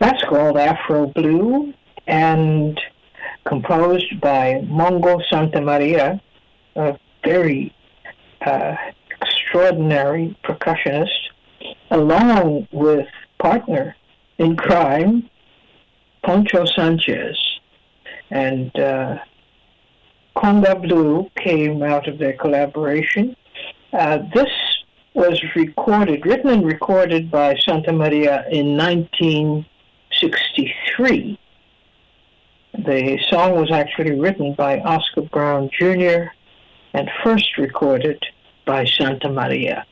That's called Afro Blue and composed by Mongo Santamaría, a very uh, extraordinary percussionist, along with partner in crime, Poncho Sanchez. And uh, Conga Blue came out of their collaboration. Uh, this was recorded, written and recorded by Santamaría in 1963. The song was actually written by Oscar Brown Jr. and first recorded by Santamaría.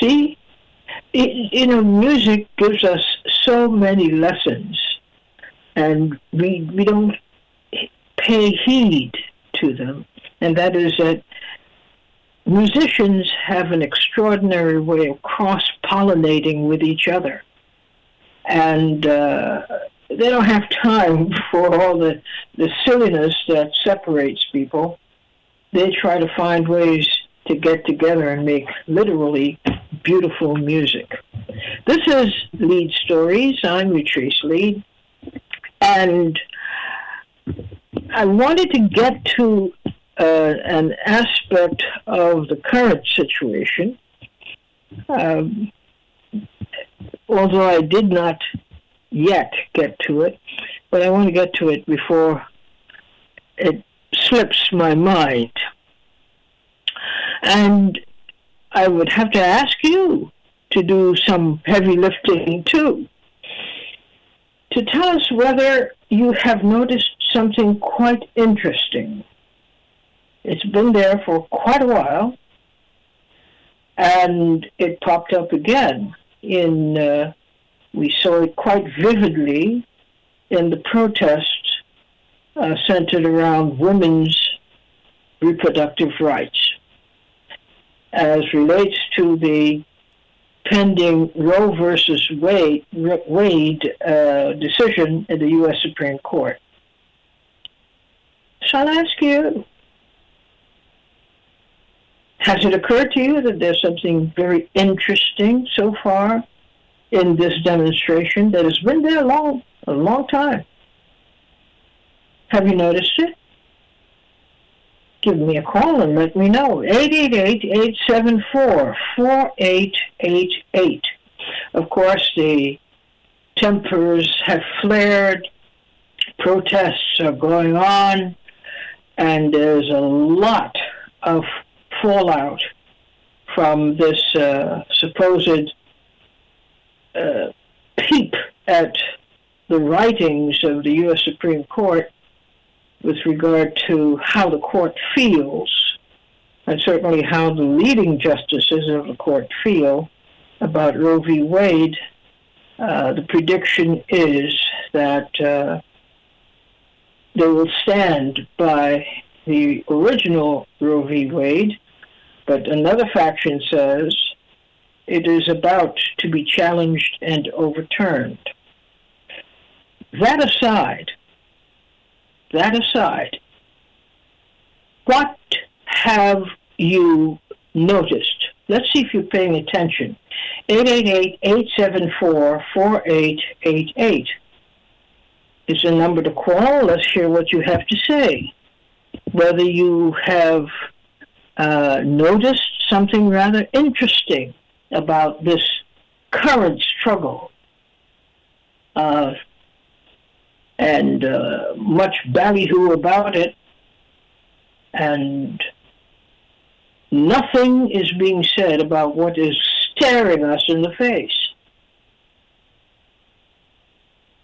See, it, you know, music gives us so many lessons, and we we don't pay heed to them, and that is that musicians have an extraordinary way of cross pollinating with each other. And uh, they don't have time for all the, the silliness that separates people. They try to find ways to get together and make literally beautiful music. This is Leid Stories. I'm Utrice Leid. And I wanted to get to uh, an aspect of the current situation. Um, although I did not yet get to it, but I want to get to it before it slips my mind. And I would have to ask you to do some heavy lifting too. To tell us whether you have noticed something quite interesting it's been there for quite a while, and it popped up again in. Uh, we saw it quite vividly in the protests uh, centered around women's reproductive rights, as relates to the pending Roe versus Wade, Wade uh, decision in the U.S. Supreme Court. So I'll ask you has it occurred to you that there's something very interesting so far in this demonstration that has been there a long, a long time? Have you noticed it? Give me a call and let me know. 888-874-4888. Of course, the tempers have flared, protests are going on, and there's a lot of fallout from this uh, supposed uh, peep at the writings of the U.S. Supreme Court with regard to how the court feels, and certainly how the leading justices of the court feel about Roe v. Wade. Uh, the prediction is that uh, they will stand by the original Roe v. Wade but another faction says it is about to be challenged and overturned. That aside, that aside, what have you noticed? Let's see if you're paying attention. 888-874-4888 is the number to call. Let's hear what you have to say. Whether you have uh, noticed something rather interesting about this current struggle. Uh, and uh, much ballyhoo about it, and nothing is being said about what is staring us in the face.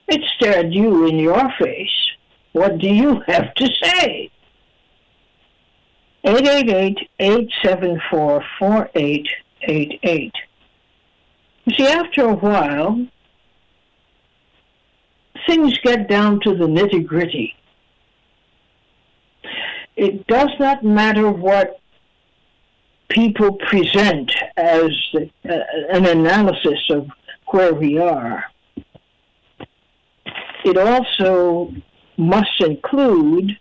It stared you in your face. What do you have to say? 888-874-4888. You see, after a while, things get down to the nitty gritty. It does not matter what people present as uh, an analysis of where we are. It also must include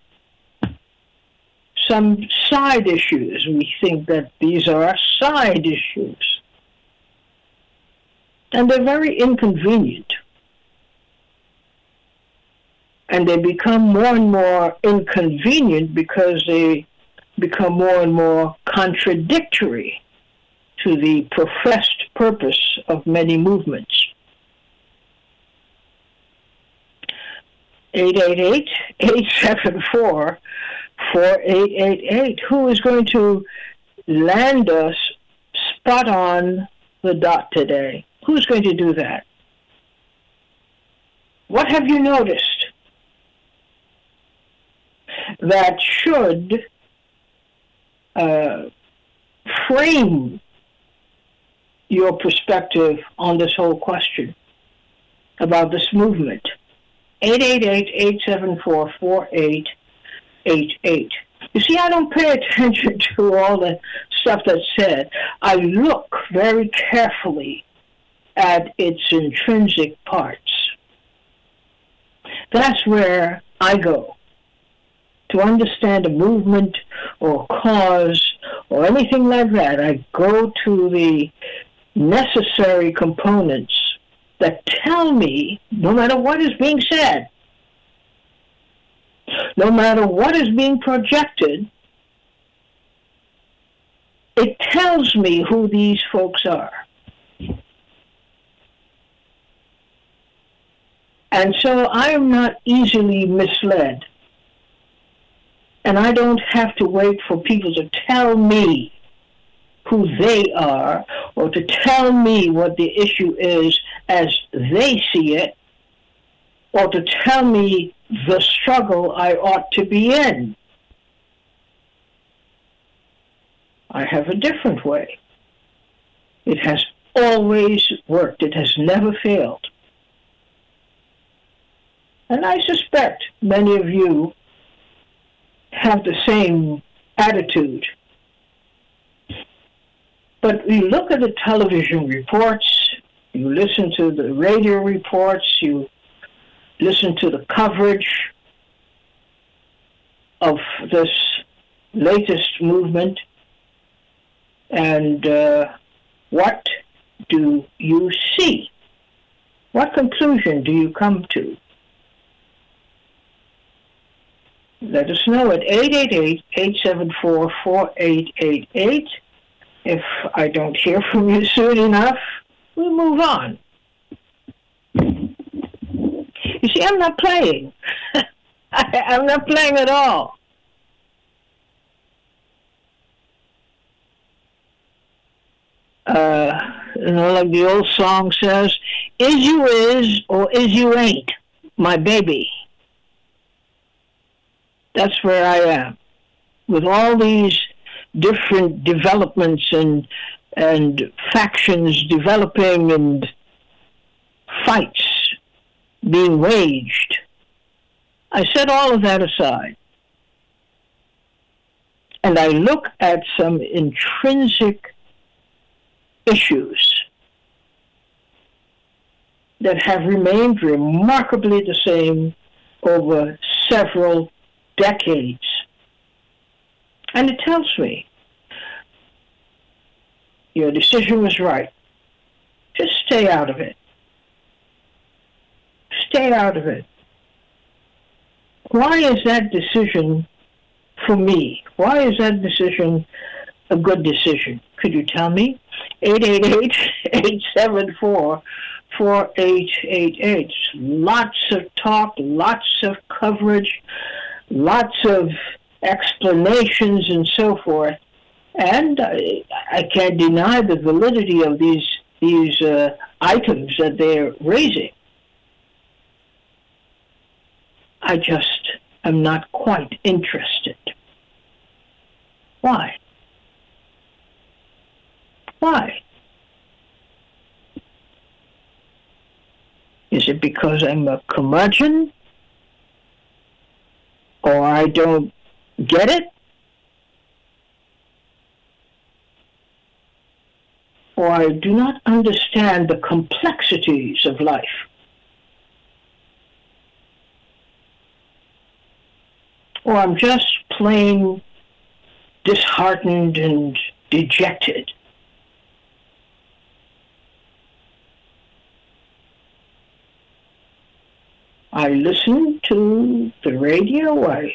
some side issues. We think that these are side issues. And they're very inconvenient. and they become more and more inconvenient because they become more and more contradictory to the professed purpose of many movements. 888-874-4888. Who is going to land us spot on the dot today? Who's going to do that? What have you noticed that should uh, frame your perspective on this whole question about this movement. 888-874-4888. You see, I don't pay attention to all the stuff that's said. I look very carefully at its intrinsic parts. That's where I go to understand a movement or cause or anything like that. I go to the necessary components that tell me, no matter what is being said, no matter what is being projected, it tells me who these folks are. And so I am not easily misled. And I don't have to wait for people to tell me who they are or to tell me what the issue is as they see it or to tell me the struggle I ought to be in. I have a different way. It has always worked, it has never failed. And I suspect many of you have the same attitude. But you look at the television reports, you listen to the radio reports, you listen to the coverage of this latest movement, and uh, what do you see? What conclusion do you come to? Let us know at 888-874-4888. If I don't hear from you soon enough, we'll move on. You see, I'm not playing. I, I'm not playing at all. Uh, you know, like the old song says, is you is or is you ain't, my baby. That's where I am. With all these different developments and and factions developing and fights being waged. I set all of that aside. And I look at some intrinsic issues that have remained remarkably the same over several decades. And it tells me your decision was right. Just stay out of it. Stay out of it. Why is that decision for me? Why is that decision a good decision? Could you tell me? 888-874 4888. Lots of talk, lots of coverage, lots of explanations and so forth. And I, I can't deny the validity of these these uh, items that they're raising. I just am not quite interested. Why? Why? Is it because I'm a curmudgeon? or I don't get it, or I do not understand the complexities of life. Or I'm just plain disheartened and dejected. I listen to the radio. I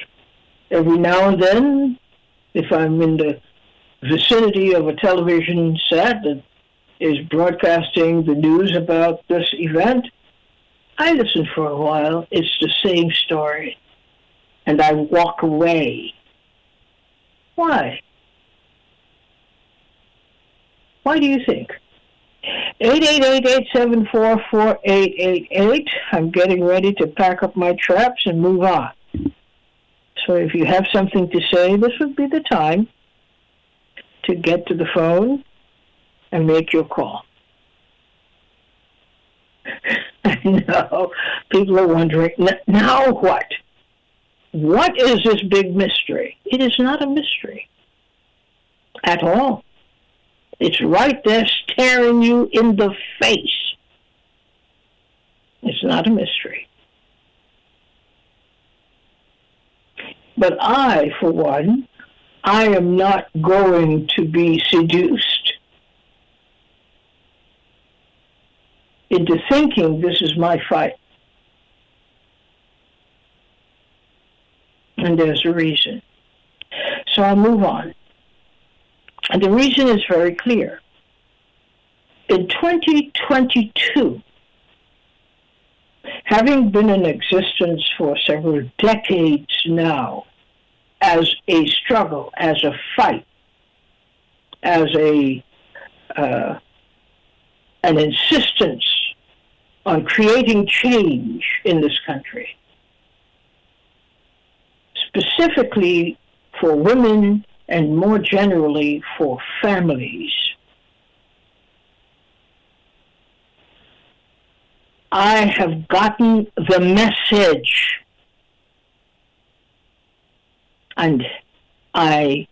every now and then, if I'm in the vicinity of a television set that is broadcasting the news about this event, I listen for a while. It's the same story. And I walk away. Why? Why do you think? 888-874-4888. I'm getting ready to pack up my traps and move on. So if you have something to say, this would be the time to get to the phone and make your call. I know. People are wondering, now what? What is this big mystery? It is not a mystery at all. It's right there staring you in the face. It's not a mystery. But I, for one, I am not going to be seduced into thinking this is my fight. And there's a reason. So I'll move on. And the reason is very clear. In 2022, having been in existence for several decades now, as a struggle, as a fight, as a uh, an insistence on creating change in this country, specifically for women and more generally for families. I have gotten the message and I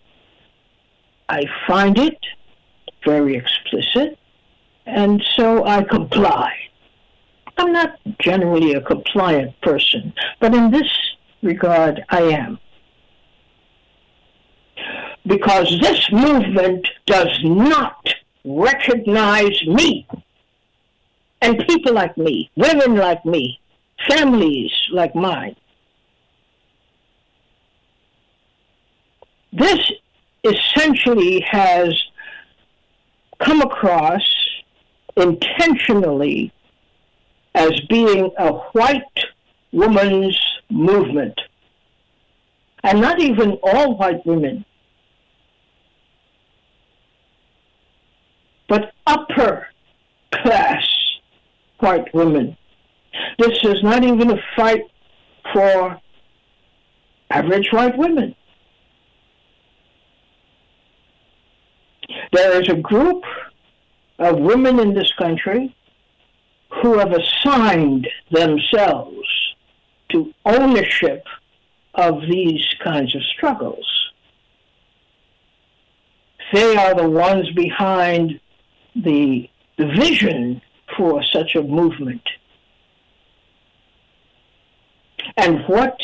I find it very explicit and so I comply. I'm not generally a compliant person, but in this regard, I am. Because this movement does not recognize me and people like me, women like me, families like mine. This essentially has come across intentionally as being a white woman's movement. And not even all white women, but upper class white women. This is not even a fight for average white women. There is a group of women in this country who have assigned themselves to ownership of these kinds of struggles. They are the ones behind the, the vision for such a movement and what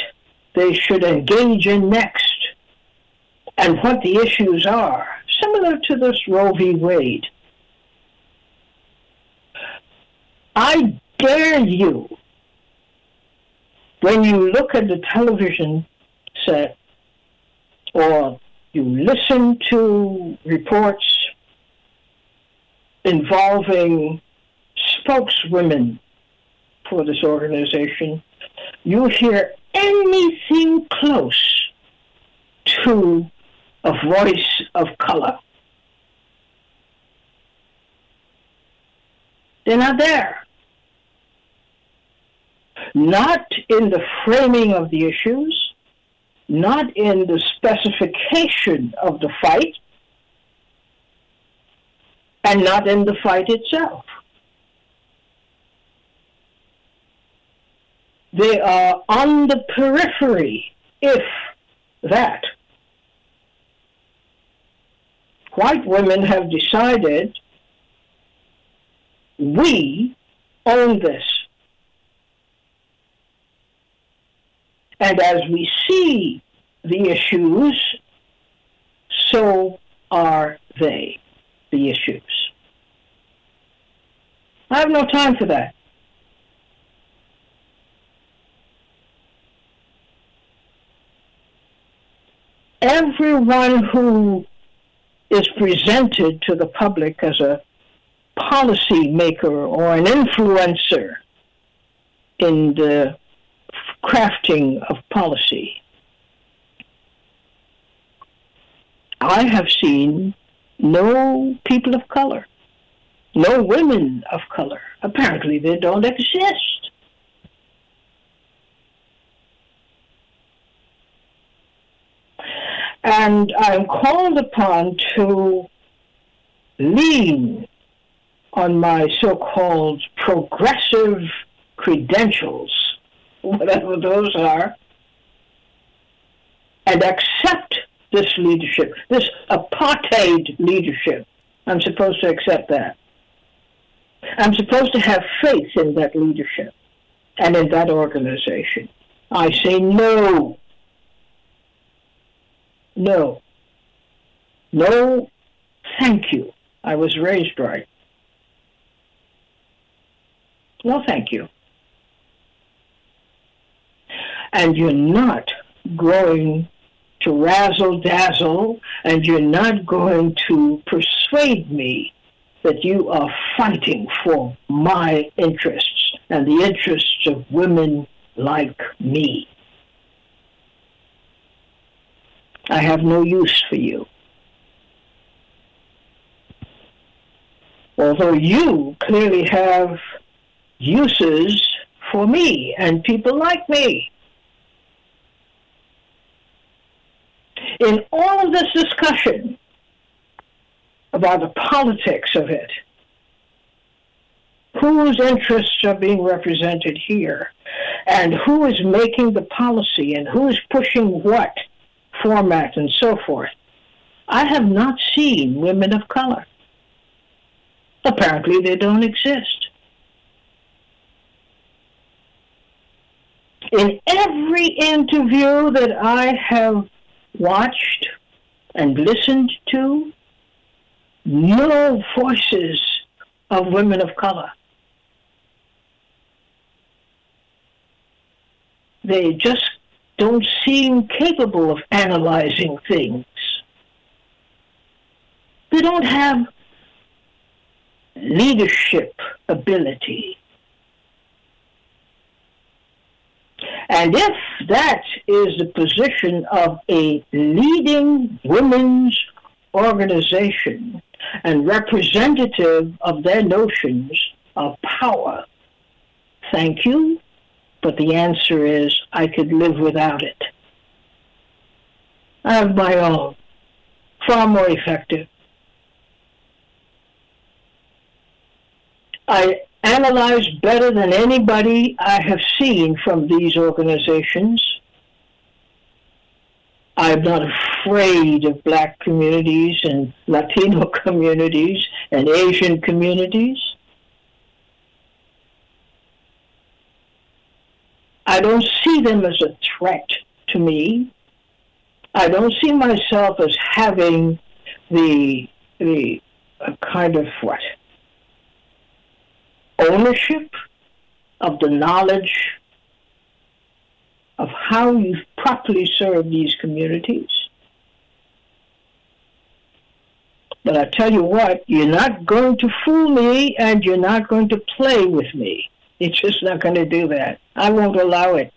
they should engage in next and what the issues are, similar to this Roe v. Wade. I dare you, when you look at the television set or you listen to reports involving spokeswomen for this organization, you hear anything close to a voice of color. They're not there not in the framing of the issues, not in the specification of the fight, and not in the fight itself. They are on the periphery, if that. White women have decided we own this. And as we see the issues, so are they the issues. I have no time for that. Everyone who is presented to the public as a policy maker or an influencer in the crafting of policy. I have seen no people of color, no women of color. Apparently, they don't exist. And I'm called upon to lean on my so called progressive credentials, whatever those are, and accept this leadership, this apartheid leadership. I'm supposed to accept that. I'm supposed to have faith in that leadership and in that organization. I say no. No. No, thank you. I was raised right. No, thank you. And you're not going to razzle dazzle, and you're not going to persuade me that you are fighting for my interests and the interests of women like me. I have no use for you. Although you clearly have uses for me and people like me. In all of this discussion about the politics of it, whose interests are being represented here, and who is making the policy, and who is pushing what format, and so forth, I have not seen women of color. Apparently, they don't exist. in every interview that I have watched and listened to, no voices of women of color. They just don't seem capable of analyzing things. They don't have leadership ability. And if that is the position of a leading women's organization and representative of their notions of power, thank you, but the answer is I could live without it. I have my own, far more effective. I analyze better than anybody I have seen from these organizations. I'm not afraid of black communities and Latino communities and Asian communities. I don't see them as a threat to me. I don't see myself as having the the kind of what ownership of the knowledge of how you properly serve these communities. But I tell you what, you're not going to fool me and you're not going to play with me. It's just not going to do that. I won't allow it.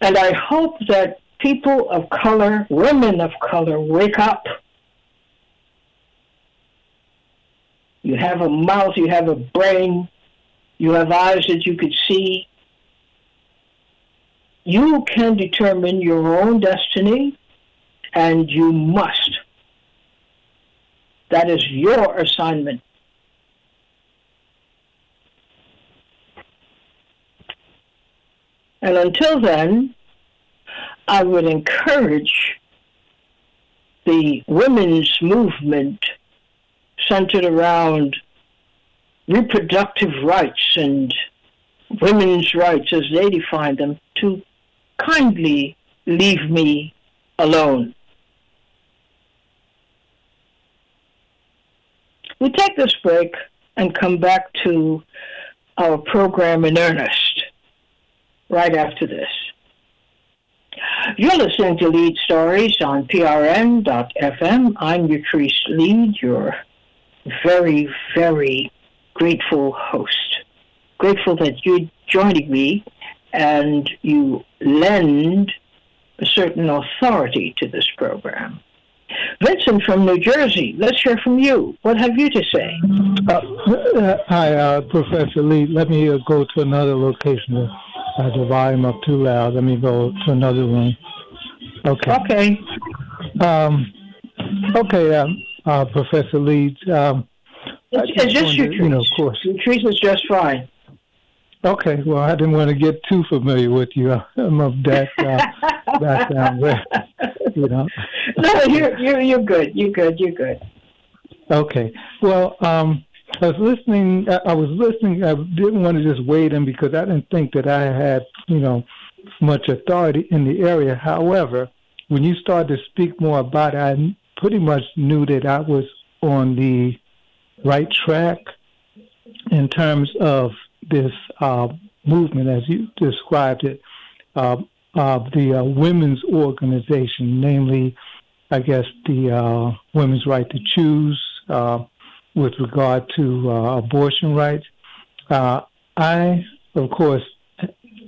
And I hope that people of color, women of color, wake up You have a mouth, you have a brain, you have eyes that you could see. You can determine your own destiny, and you must. That is your assignment. And until then, I would encourage the women's movement centered around reproductive rights and women's rights as they define them to kindly leave me alone. We take this break and come back to our program in earnest right after this. You're listening to Leid Stories on PRN.FM. I'm Utrice Leid, your very, very grateful host. Grateful that you're joining me and you lend a certain authority to this program. Vincent from New Jersey, let's hear from you. What have you to say? Uh, uh, hi, uh, Professor Lee. Let me uh, go to another location. I have the volume up too loud. Let me go to another room. Okay. Okay. Um, okay, um, uh, Professor Leeds. Um, it's, it's just you know, of course. Utrice is just fine. Okay, well, I didn't want to get too familiar with you. I'm of that uh, background, where, you know. No, you're you're you're good. You're good. You're good. Okay. Well, um, I was listening. I was listening. I didn't want to just wait in because I didn't think that I had, you know, much authority in the area. However, when you started to speak more about it, I pretty much knew that I was on the right track in terms of this uh, movement, as you described it, uh, of the uh, women's organization, namely, I guess, the uh, women's right to choose uh, with regard to uh, abortion rights. I, of course,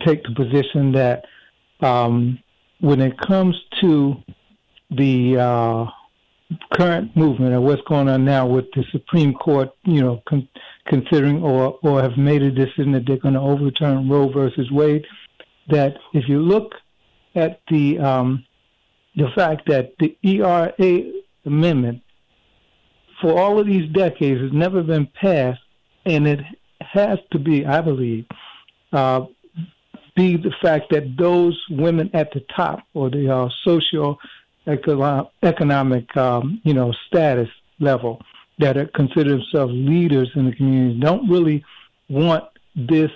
take the position that um, when it comes to the current movement and what's going on now with the Supreme Court, you know, con- considering or, or have made a decision that they're going to overturn Roe versus Wade, that if you look at the um, the fact that the ERA amendment for all of these decades has never been passed, and it has to be, I believe, uh, be the fact that those women at the top or the uh, social economic, um, you know, status level that are consider themselves leaders in the community don't really want this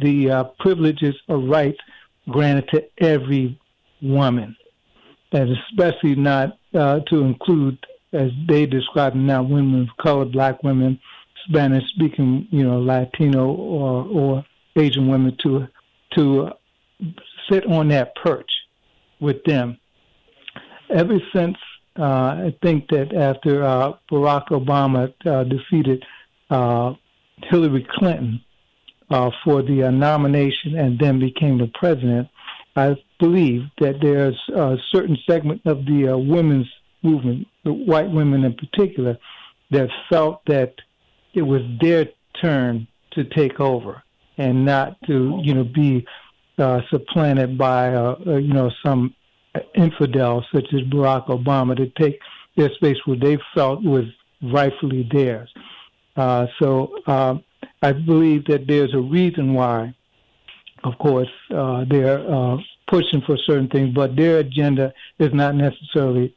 the uh, privileges or rights granted to every woman, and especially not uh, to include, as they describe now, women of color, black women, Spanish speaking, you know, Latino or or Asian women to to sit on that perch with them. Ever since uh, I think that after uh, Barack Obama uh, defeated uh, Hillary Clinton uh, for the uh, nomination and then became the president, I believe that there's a certain segment of the women's movement, the white women in particular, that felt that it was their turn to take over and not to, you know, be supplanted by, you know, some infidels such as Barack Obama to take their space where they felt was rightfully theirs. Uh, so uh, I believe that there's a reason why, of course, uh, they're uh, pushing for certain things, but their agenda is not necessarily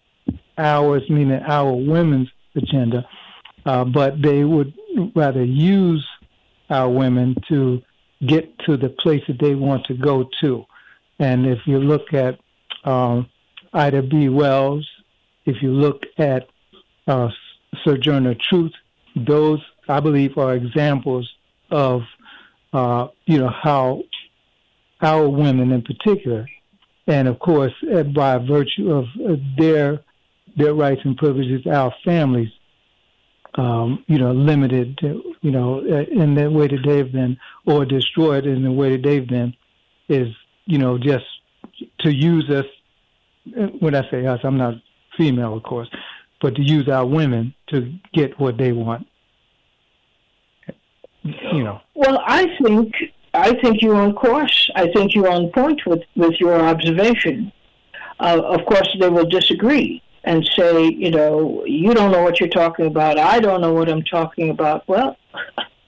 ours, meaning our women's agenda, uh, but they would rather use our women to get to the place that they want to go to. And if you look at um, Ida B. Wells, if you look at uh, Sojourner Truth, those I believe are examples of uh, you know how our women in particular, and of course uh, by virtue of uh, their their rights and privileges, our families, um, you know, limited, you know, uh, in the way that they've been, or destroyed in the way that they've been, is you know just to use us when I say us, I'm not female, of course, but to use our women to get what they want. You know. Well, I think I think you're on course. I think you're on point with with your observation. Uh, of course, they will disagree and say, you know, you don't know what you're talking about. I don't know what I'm talking about. Well,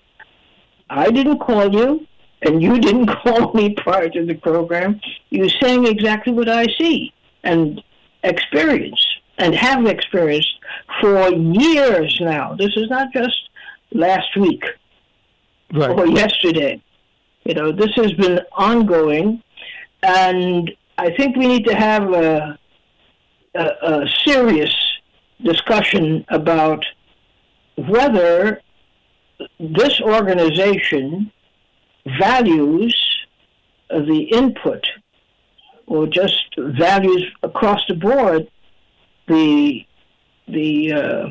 I didn't call you, and you didn't call me prior to the program. You're saying exactly what I see and experience and have experienced for years now. This is not just last week right. or yesterday. You know, this has been ongoing, and I think we need to have a, a, a serious discussion about whether this organization values the input or just values across the board, the the uh,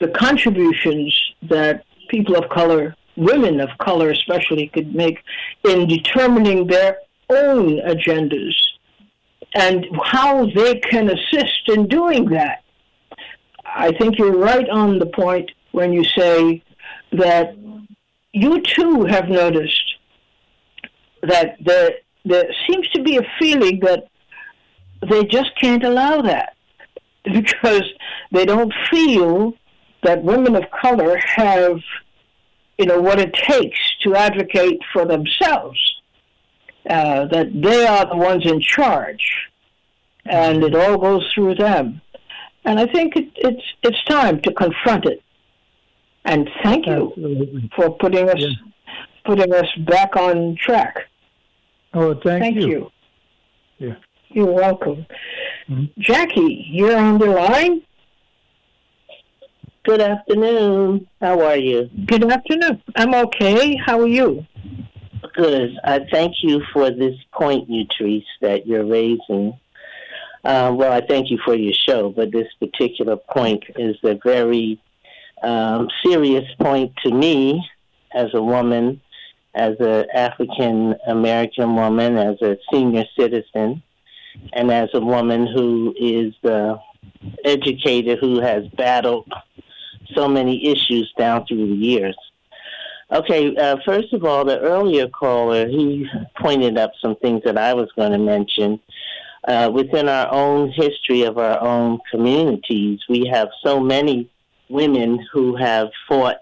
the contributions that people of color, women of color especially, could make in determining their own agendas and how they can assist in doing that. I think you're right on the point when you say that you too have noticed that there, there seems to be a feeling that they just can't allow that because they don't feel that women of color have, you know, what it takes to advocate for themselves. Uh, that they are the ones in charge, and it all goes through them. And I think it, it's it's time to confront it. And thank you Absolutely. for putting us yeah. putting us back on track. Oh, thank, thank you. you. Yeah. You're welcome. Mm-hmm. Jackie, you're on the line. Good afternoon. How are you? Good afternoon. I'm okay. How are you? Good. I thank you for this point, Utrice, that you're raising. Uh, well, I thank you for your show, but this particular point is a very um, serious point to me as a woman, as an African American woman, as a senior citizen, and as a woman who is the educator who has battled so many issues down through the years. Okay, uh, first of all, the earlier caller, he pointed up some things that I was going to mention. Uh, within our own history of our own communities, we have so many women who have fought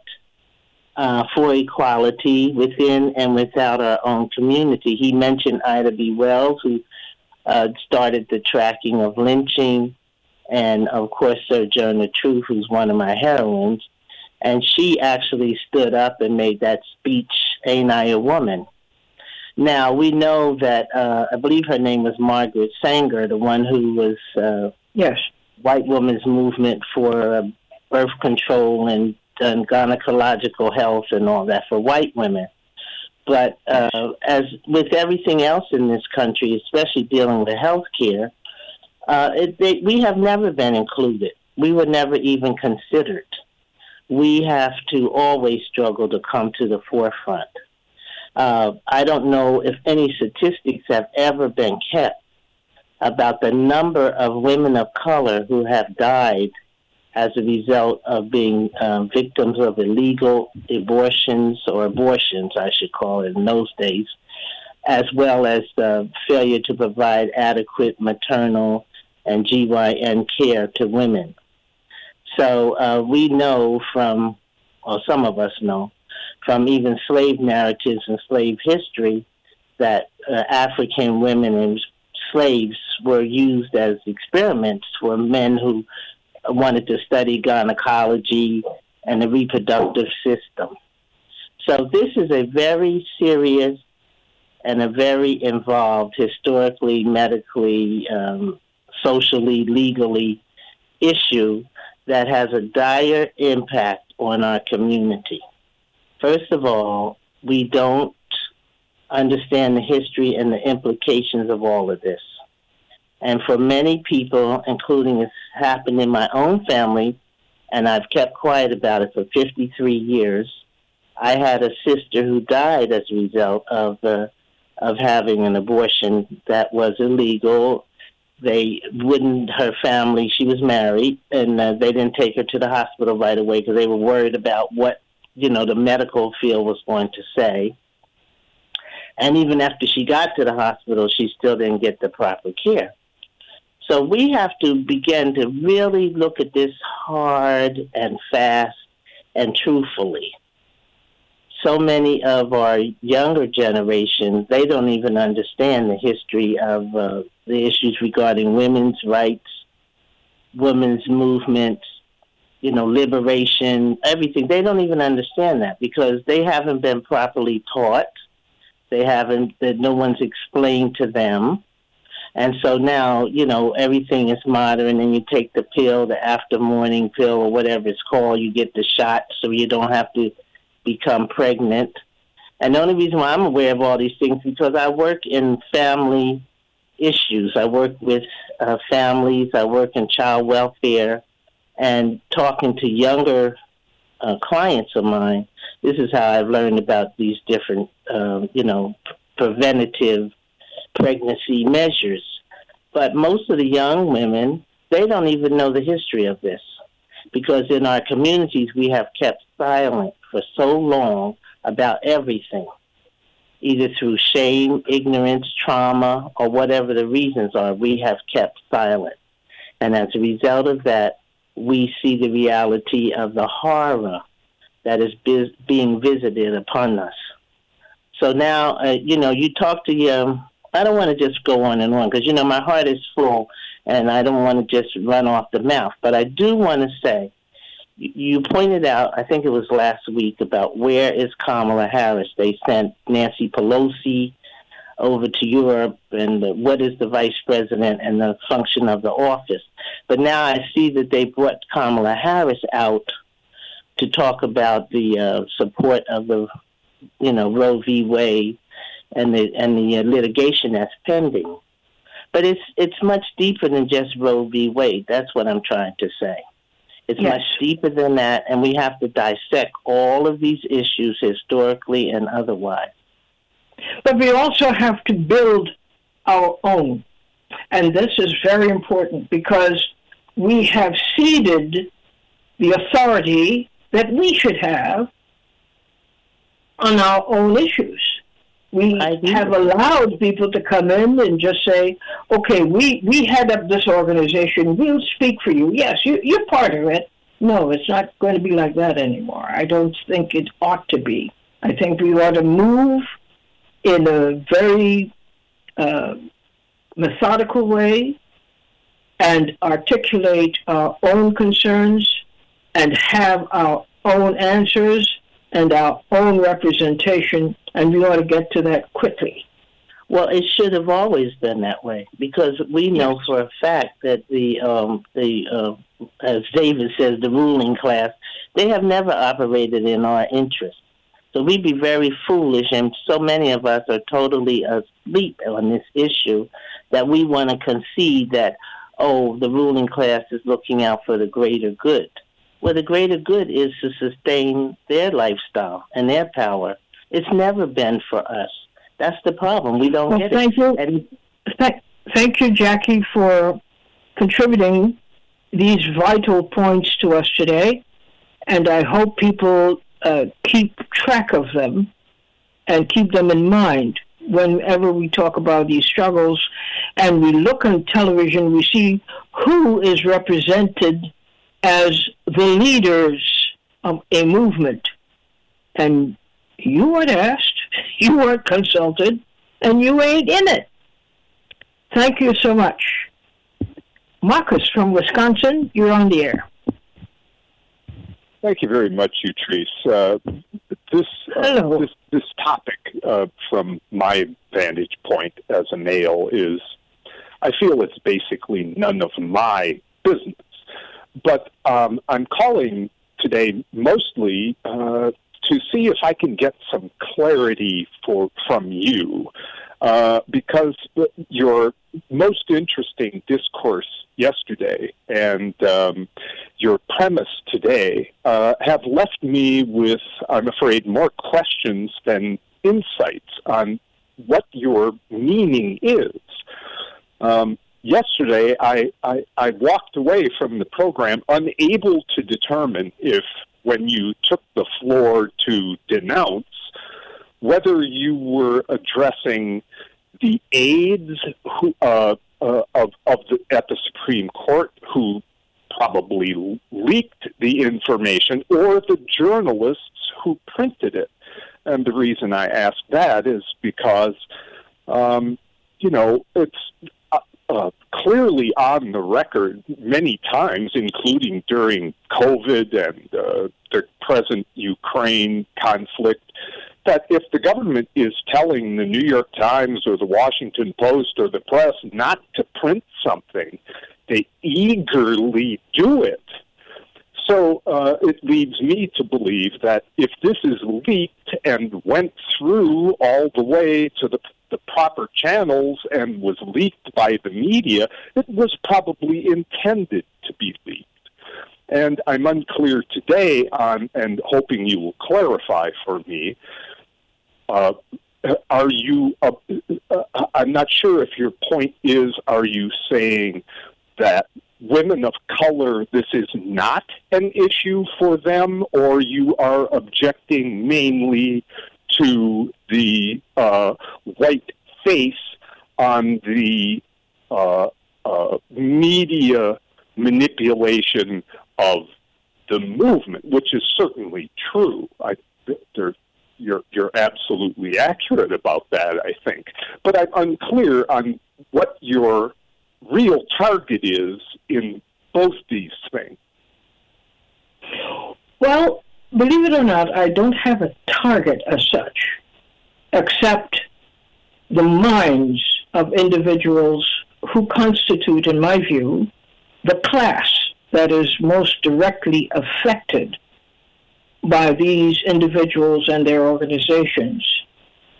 uh, for equality within and without our own community. He mentioned Ida B. Wells, who uh, started the tracking of lynching and of course Sojourner Truth, who's one of my heroines, and she actually stood up and made that speech, "Ain't I a Woman?" Now we know that uh, I believe her name was Margaret Sanger, the one who was uh, yes white women's movement for uh, birth control and, and gynecological health and all that for white women. But uh, as with everything else in this country, especially dealing with health care, uh, we have never been included. We were never even considered. We have to always struggle to come to the forefront. Uh, I don't know if any statistics have ever been kept about the number of women of color who have died as a result of being um, victims of illegal abortions or abortions, I should call it in those days, as well as the failure to provide adequate maternal and GYN care to women. So uh, we know from, or some of us know, from even slave narratives and slave history that uh, African women and slaves were used as experiments for men who wanted to study gynecology and the reproductive system. So this is a very serious and a very involved historically, medically, um, socially, legally issue that has a dire impact on our community. First of all, we don't understand the history and the implications of all of this. And for many people, including it's happened in my own family, and I've kept quiet about it for 53 years, I had a sister who died as a result of uh, of having an abortion that was illegal. They wouldn't her family she was married and uh, they didn't take her to the hospital right away because they were worried about what you know the medical field was going to say. And even after she got to the hospital she still didn't get the proper care so we have to begin to really look at this hard and fast and truthfully so many of our younger generations they don't even understand the history of uh, the issues regarding women's rights, women's movements, you know, liberation, everything. They don't even understand that because they haven't been properly taught. They haven't, that no one's explained to them. And so now, you know, everything is modern and you take the pill, the after morning pill or whatever it's called, you get the shot so you don't have to become pregnant. And the only reason why I'm aware of all these things because I work in family issues. I work with uh, families. I work in child welfare, and talking to younger uh, clients of mine. This is how I've learned about these different, uh, you know, preventative pregnancy measures. But most of the young women, they don't even know the history of this because in our communities we have kept silent for so long about everything, either through shame, ignorance, trauma, or whatever the reasons are. We have kept silent. And as a result of that, we see the reality of the horror that is being visited upon us. So now, uh, you know, you talk to your, I don't want to just go on and on because, you know, my heart is full and I don't want to just run off the mouth. But I do want to say, you pointed out, I think it was last week, about where is Kamala Harris? They sent Nancy Pelosi over to Europe, and the, what is the vice president and the function of the office. But now I see that they brought Kamala Harris out to talk about the uh, support of the, you know, Roe v. Wade and the and the uh, litigation that's pending. But it's it's much deeper than just Roe v. Wade. That's what I'm trying to say. It's yes. much deeper than that, and we have to dissect all of these issues historically and otherwise. But we also have to build our own. And this is very important because we have ceded the authority that we should have on our own issues. We have allowed people to come in and just say, okay, we, we head up this organization, we'll speak for you. Yes, you, you're part of it. No, it's not going to be like that anymore. I don't think it ought to be. I think we ought to move in a very uh, methodical way and articulate our own concerns and have our own answers and our own representation, and we ought to get to that quickly. Well, it should have always been that way because we know for a fact that the um, the uh, as David says, the ruling class, they have never operated in our interest. So we'd be very foolish, and so many of us are totally asleep on this issue that we want to concede that, oh, the ruling class is looking out for the greater good. Well, the greater good is to sustain their lifestyle and their power. It's never been for us. That's the problem. We don't well, get thank it. You. And, thank you, Jackie, for contributing these vital points to us today. And I hope people uh, keep track of them and keep them in mind whenever we talk about these struggles and we look on television, we see who is represented as the leaders of a movement. And you weren't asked, you weren't consulted, and you ain't in it. Thank you so much. Marcus from Wisconsin, you're on the air. Thank you very much, Utrice. Uh, this, uh, this this topic, uh, from my vantage point as a male, is I feel it's basically none of my business. But um, I'm calling today mostly uh, to see if I can get some clarity for from you, uh, because your most interesting discourse yesterday and um, your premise today uh, have left me with, I'm afraid, more questions than insights on what your meaning is. Um, yesterday, I, I, I walked away from the program unable to determine if, when you took the floor to denounce, whether you were addressing the aides who, uh, uh, of, of the, at the Supreme Court who probably leaked the information or the journalists who printed it. And the reason I ask that is because, um, you know, it's uh, clearly on the record many times, including during COVID and uh, the present Ukraine conflict, that if the government is telling the New York Times or the Washington Post or the press not to print something, they eagerly do it. So uh, it leads me to believe that if this is leaked and went through all the way to the the proper channels and was leaked by the media, it was probably intended to be leaked. And I'm unclear today on, and hoping you will clarify for me. Uh, are you? Uh, uh, I'm not sure if your point is. Are you saying that women of color, this is not an issue for them, or you are objecting mainly to the uh, white face on the uh, uh, media manipulation of the movement, which is certainly true. I, you're you're absolutely accurate about that. I think, but I'm unclear on what your real target is in both these things. Well, believe it or not, I don't have a target as such, except the minds of individuals who constitute, in my view, the class that is most directly affected by these individuals and their organizations,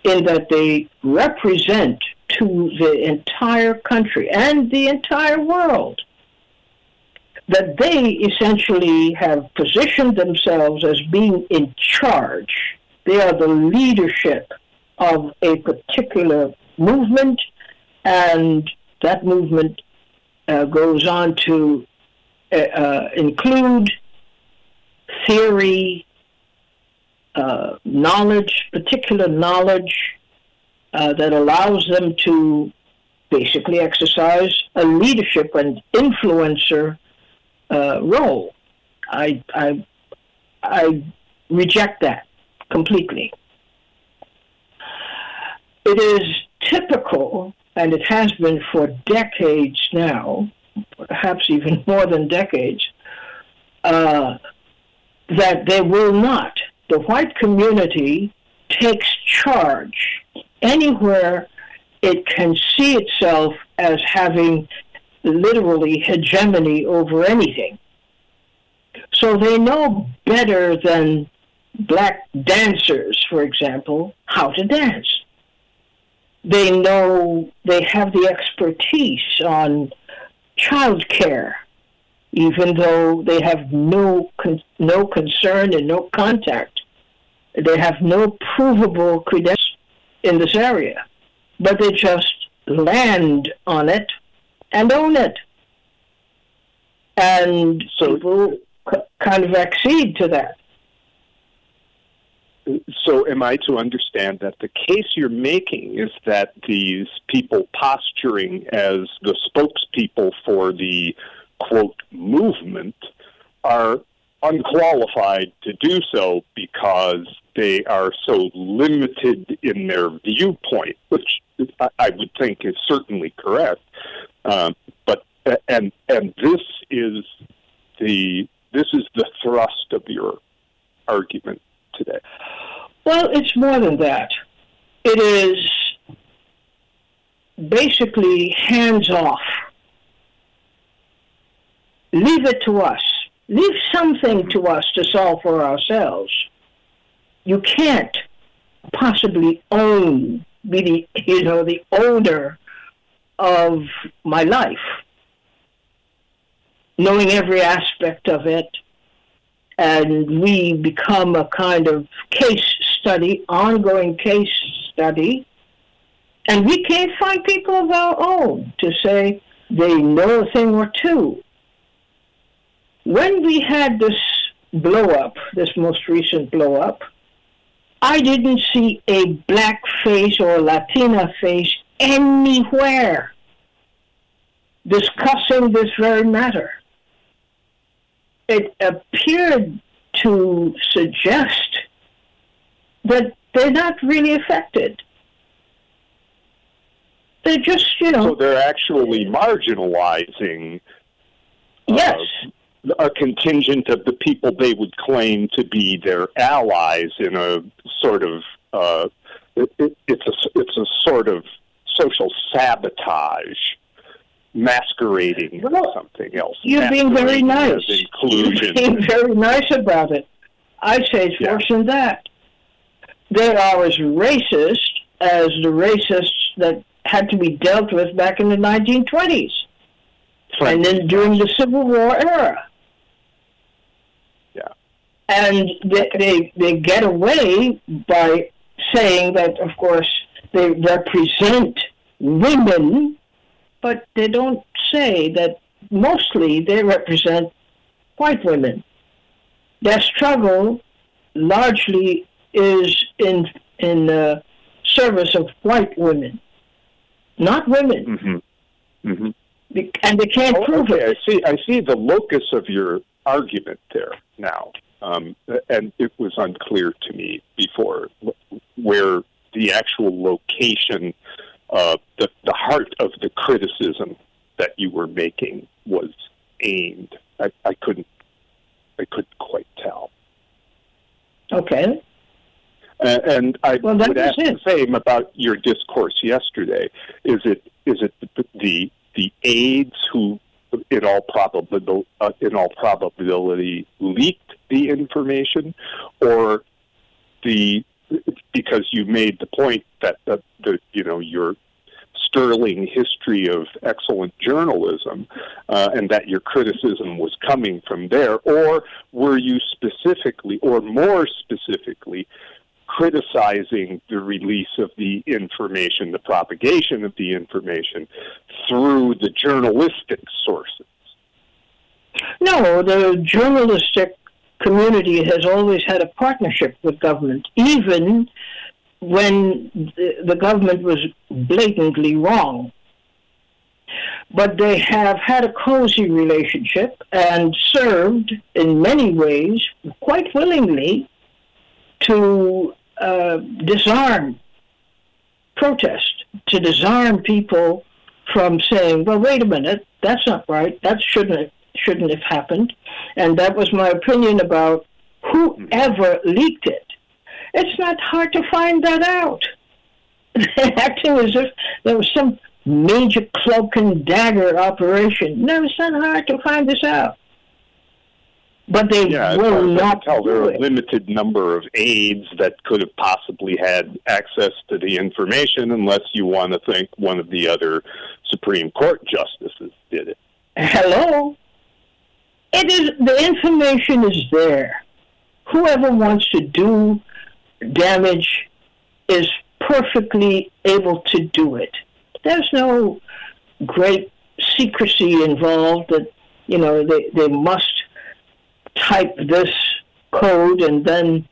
in that they represent to the entire country and the entire world that they essentially have positioned themselves as being in charge. They are the leadership of a particular movement, and that movement uh, goes on to uh, uh include theory, uh, knowledge, particular knowledge uh, that allows them to basically exercise a leadership and influencer uh, role. I, I, I reject that completely. It is typical, and it has been for decades now, perhaps even more than decades, uh, that they will not, the white community takes charge anywhere it can see itself as having literally hegemony over anything. So they know better than black dancers, for example, how to dance. They know they have the expertise on child care, even though they have no con- no concern and no contact. They have no provable credentials in this area, but they just land on it and own it. And so people kind of accede to that. So, am I to understand that the case you're making is that these people posturing as the spokespeople for the quote movement are unqualified to do so because they are so limited in their viewpoint, which I would think is certainly correct. Um, but and and this is the this is the thrust of your argument today. Well, it's more than that. It is basically hands off. Leave it to us. Leave something to us to solve for ourselves. You can't possibly own, be the you know the owner of my life, knowing every aspect of it, and we become a kind of case study, ongoing case study, and we can't find people of our own to say they know a thing or two. When we had this blow up, this most recent blow up, I didn't see a black face or Latina face anywhere discussing this very matter. It appeared to suggest that they're not really affected. They're just, you know. So they're actually marginalizing. Uh, yes. a contingent of the people they would claim to be their allies in a sort of uh, it, it, it's a it's a sort of social sabotage masquerading well, as something else. You're being very nice. Inclusion. You're being very nice about it. I say it's yeah. worse than that. They are as racist as the racists that had to be dealt with back in the 1920s. And then during the Civil War era. Yeah. And they, they, they get away by saying that, of course, they represent women, but they don't say that mostly they represent white women. Their struggle largely is in in uh, service of white women, not women. Mm-hmm. Mm-hmm. And they can't oh, prove okay. it. I see. I see the locus of your argument there now, um, and it was unclear to me before where the actual location, uh, the the heart of the criticism that you were making was aimed. I, I couldn't. I couldn't quite tell. Okay. Uh, and I well, would ask it. the same about your discourse yesterday. Is it is it the the aides who, in all probability, uh, in all probability, leaked the information, or the because you made the point that the, the you know your sterling history of excellent journalism uh, and that your criticism was coming from there? Or were you specifically, or more specifically, criticizing the release of the information, the propagation of the information through the journalistic sources? No, the journalistic community has always had a partnership with government, even when the government was blatantly wrong. But they have had a cozy relationship and served in many ways, quite willingly, to uh, disarm protest, to disarm people from saying, "Well, wait a minute, that's not right. That shouldn't shouldn't have happened." And that was my opinion about whoever leaked it. It's not hard to find that out. Acting as if there was some major cloak and dagger operation. No, it's not hard to find this out but they yeah, will not tell, there are a limited number of aides that could have possibly had access to the information, unless you want to think one of the other Supreme Court justices did it. Hello, it is the information is there. Whoever wants to do damage is perfectly able to do it. There's no great secrecy involved that you know they, they must type this code and then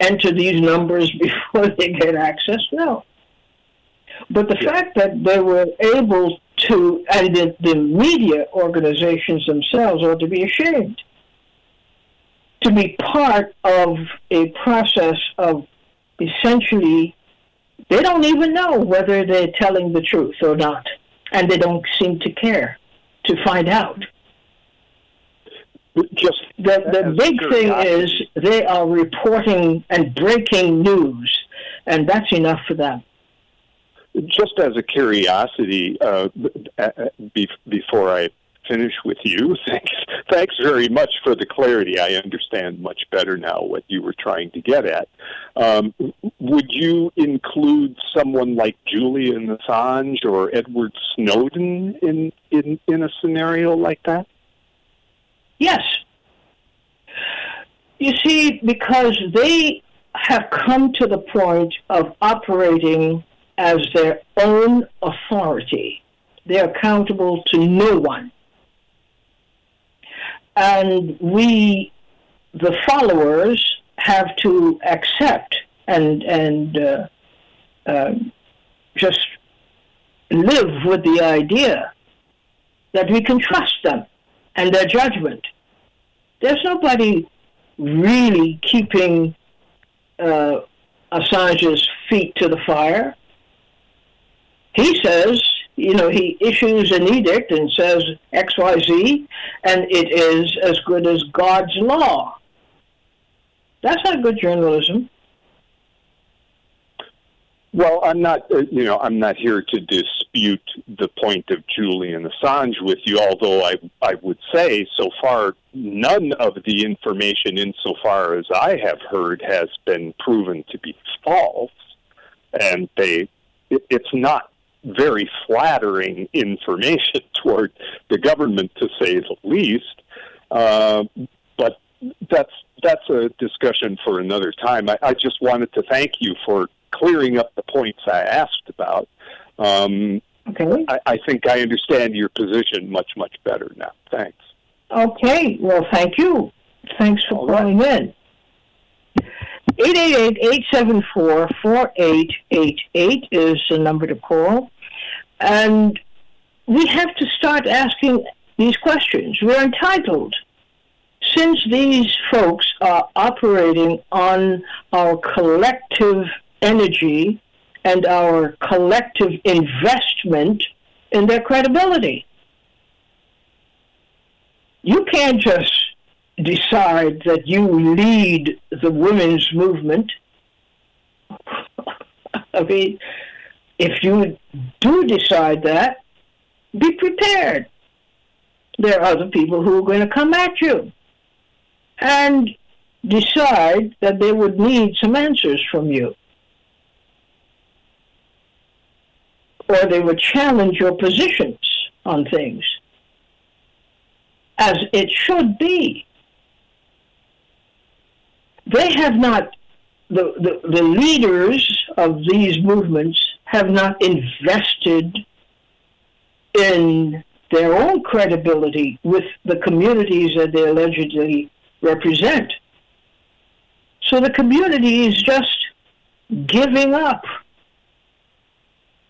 enter these numbers before they get access? No. But the yeah. fact that they were able to, and the, the media organizations themselves ought to be ashamed to be part of a process of essentially, they don't even know whether they're telling the truth or not, and they don't seem to care to find out just the the big thing is they are reporting and breaking news, and that's enough for them. Just as a curiosity, uh, before I finish with you, thanks thanks very much for the clarity. I understand much better now what you were trying to get at. Um, would you include someone like Julian Assange or Edward Snowden in in in a scenario like that? Yes. You see, because they have come to the point of operating as their own authority. They're accountable to no one. And we, the followers, have to accept and, and uh, uh, just live with the idea that we can trust them and their judgment. There's nobody really keeping uh, Assange's feet to the fire. He says, you know, he issues an edict and says XYZ, and it is as good as God's law. That's not good journalism. Well, I'm not, uh, you know, I'm not here to dispute the point of Julian Assange with you, although I, I would say so far none of the information, insofar as I have heard, has been proven to be false. and they it, it's not very flattering information toward the government, to say the least. Uh, but that's that's a discussion for another time. I, I, just wanted to thank you for clearing up the points I asked about. Um, okay. I, I, think I understand your position much much better now. Thanks. Okay. Well, thank you. Thanks for All calling right. in. 888-874-4888 is the number to call. And we have to start asking these questions. We're entitled. Since these folks are operating on our collective energy and our collective investment in their credibility. You can't just decide that you lead the women's movement. I mean, if you do decide that, be prepared. There are other people who are going to come at you and decide that they would need some answers from you. Or they would challenge your positions on things, as it should be they have not, the, the, the leaders of these movements have not invested in their own credibility with the communities that they allegedly represent. So the community is just giving up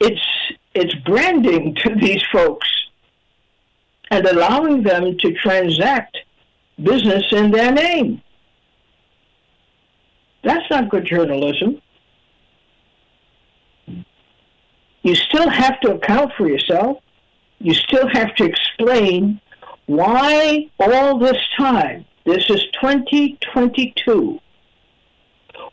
its its branding to these folks and allowing them to transact business in their name. That's not good journalism. You still have to account for yourself. You still have to explain why all this time, this is 2022,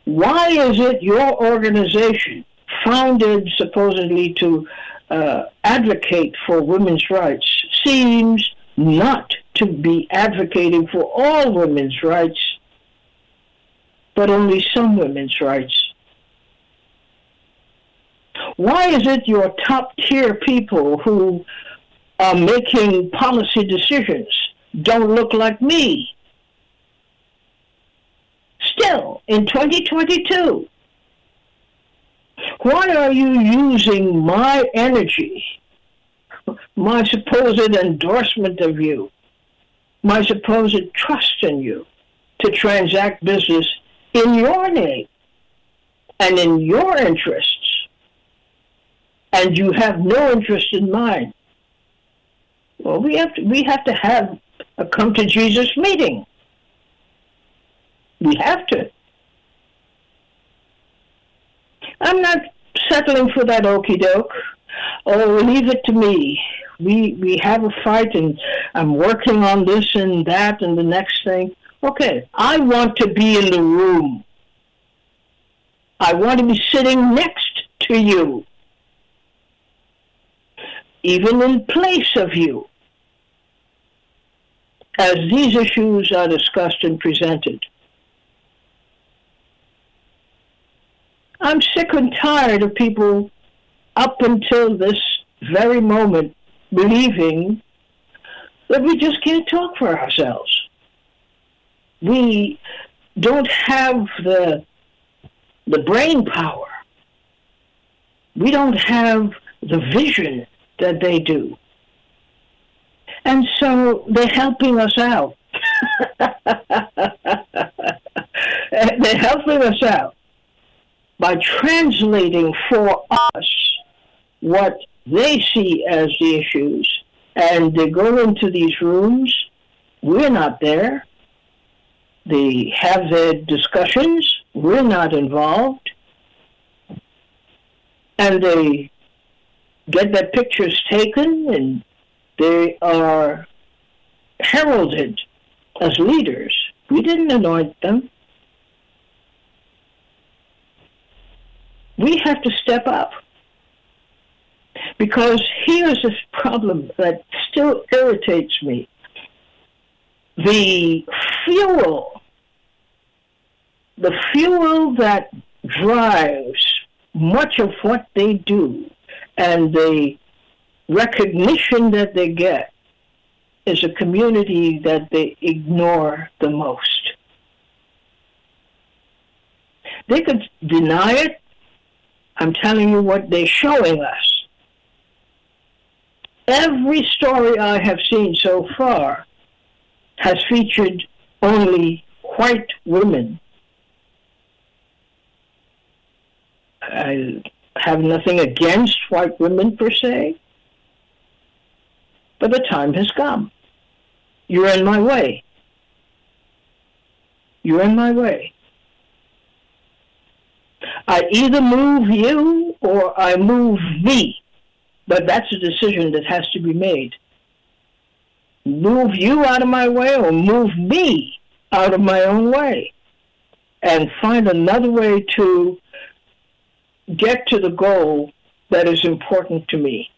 why is it your organization, founded supposedly to uh, advocate for women's rights, seems not to be advocating for all women's rights but only some women's rights. Why is it your top tier people who are making policy decisions don't look like me? Still, in 2022, why are you using my energy, my supposed endorsement of you, my supposed trust in you to transact business in your name and in your interests, and you have no interest in mine. Well, we have to, we have to have a come to Jesus meeting. We have to. I'm not settling for that okey doke. Oh, leave it to me. We we have a fight, and I'm working on this and that and the next thing. Okay, I want to be in the room. I want to be sitting next to you, even in place of you, as these issues are discussed and presented. I'm sick and tired of people up until this very moment believing that we just can't talk for ourselves we don't have the the brain power. We don't have the vision that they do. And so they're helping us out. they're helping us out by translating for us what they see as the issues. And they go into these rooms. We're not there. They have their discussions. We're not involved. And they get their pictures taken and they are heralded as leaders. We didn't anoint them. We have to step up. Because here's this problem that still irritates me. The fuel the fuel that drives much of what they do and the recognition that they get is a community that they ignore the most. They could deny it. I'm telling you what they're showing us. Every story I have seen so far has featured only white women. I have nothing against white women per se, but the time has come. You're in my way. You're in my way. I either move you or I move me. But that's a decision that has to be made. Move you out of my way or move me out of my own way. And find another way to get to the goal that is important to me.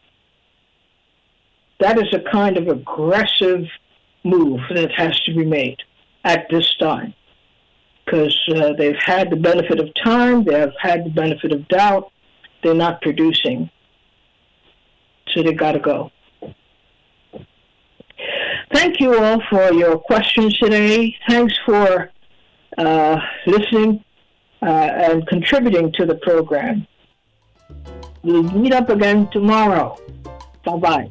That is a kind of aggressive move that has to be made at this time because uh, they've had the benefit of time, they've had the benefit of doubt, they're not producing. So they got to go. Thank you all for your questions today. Thanks for uh, listening uh, and contributing to the program. We'll meet up again tomorrow. Bye bye.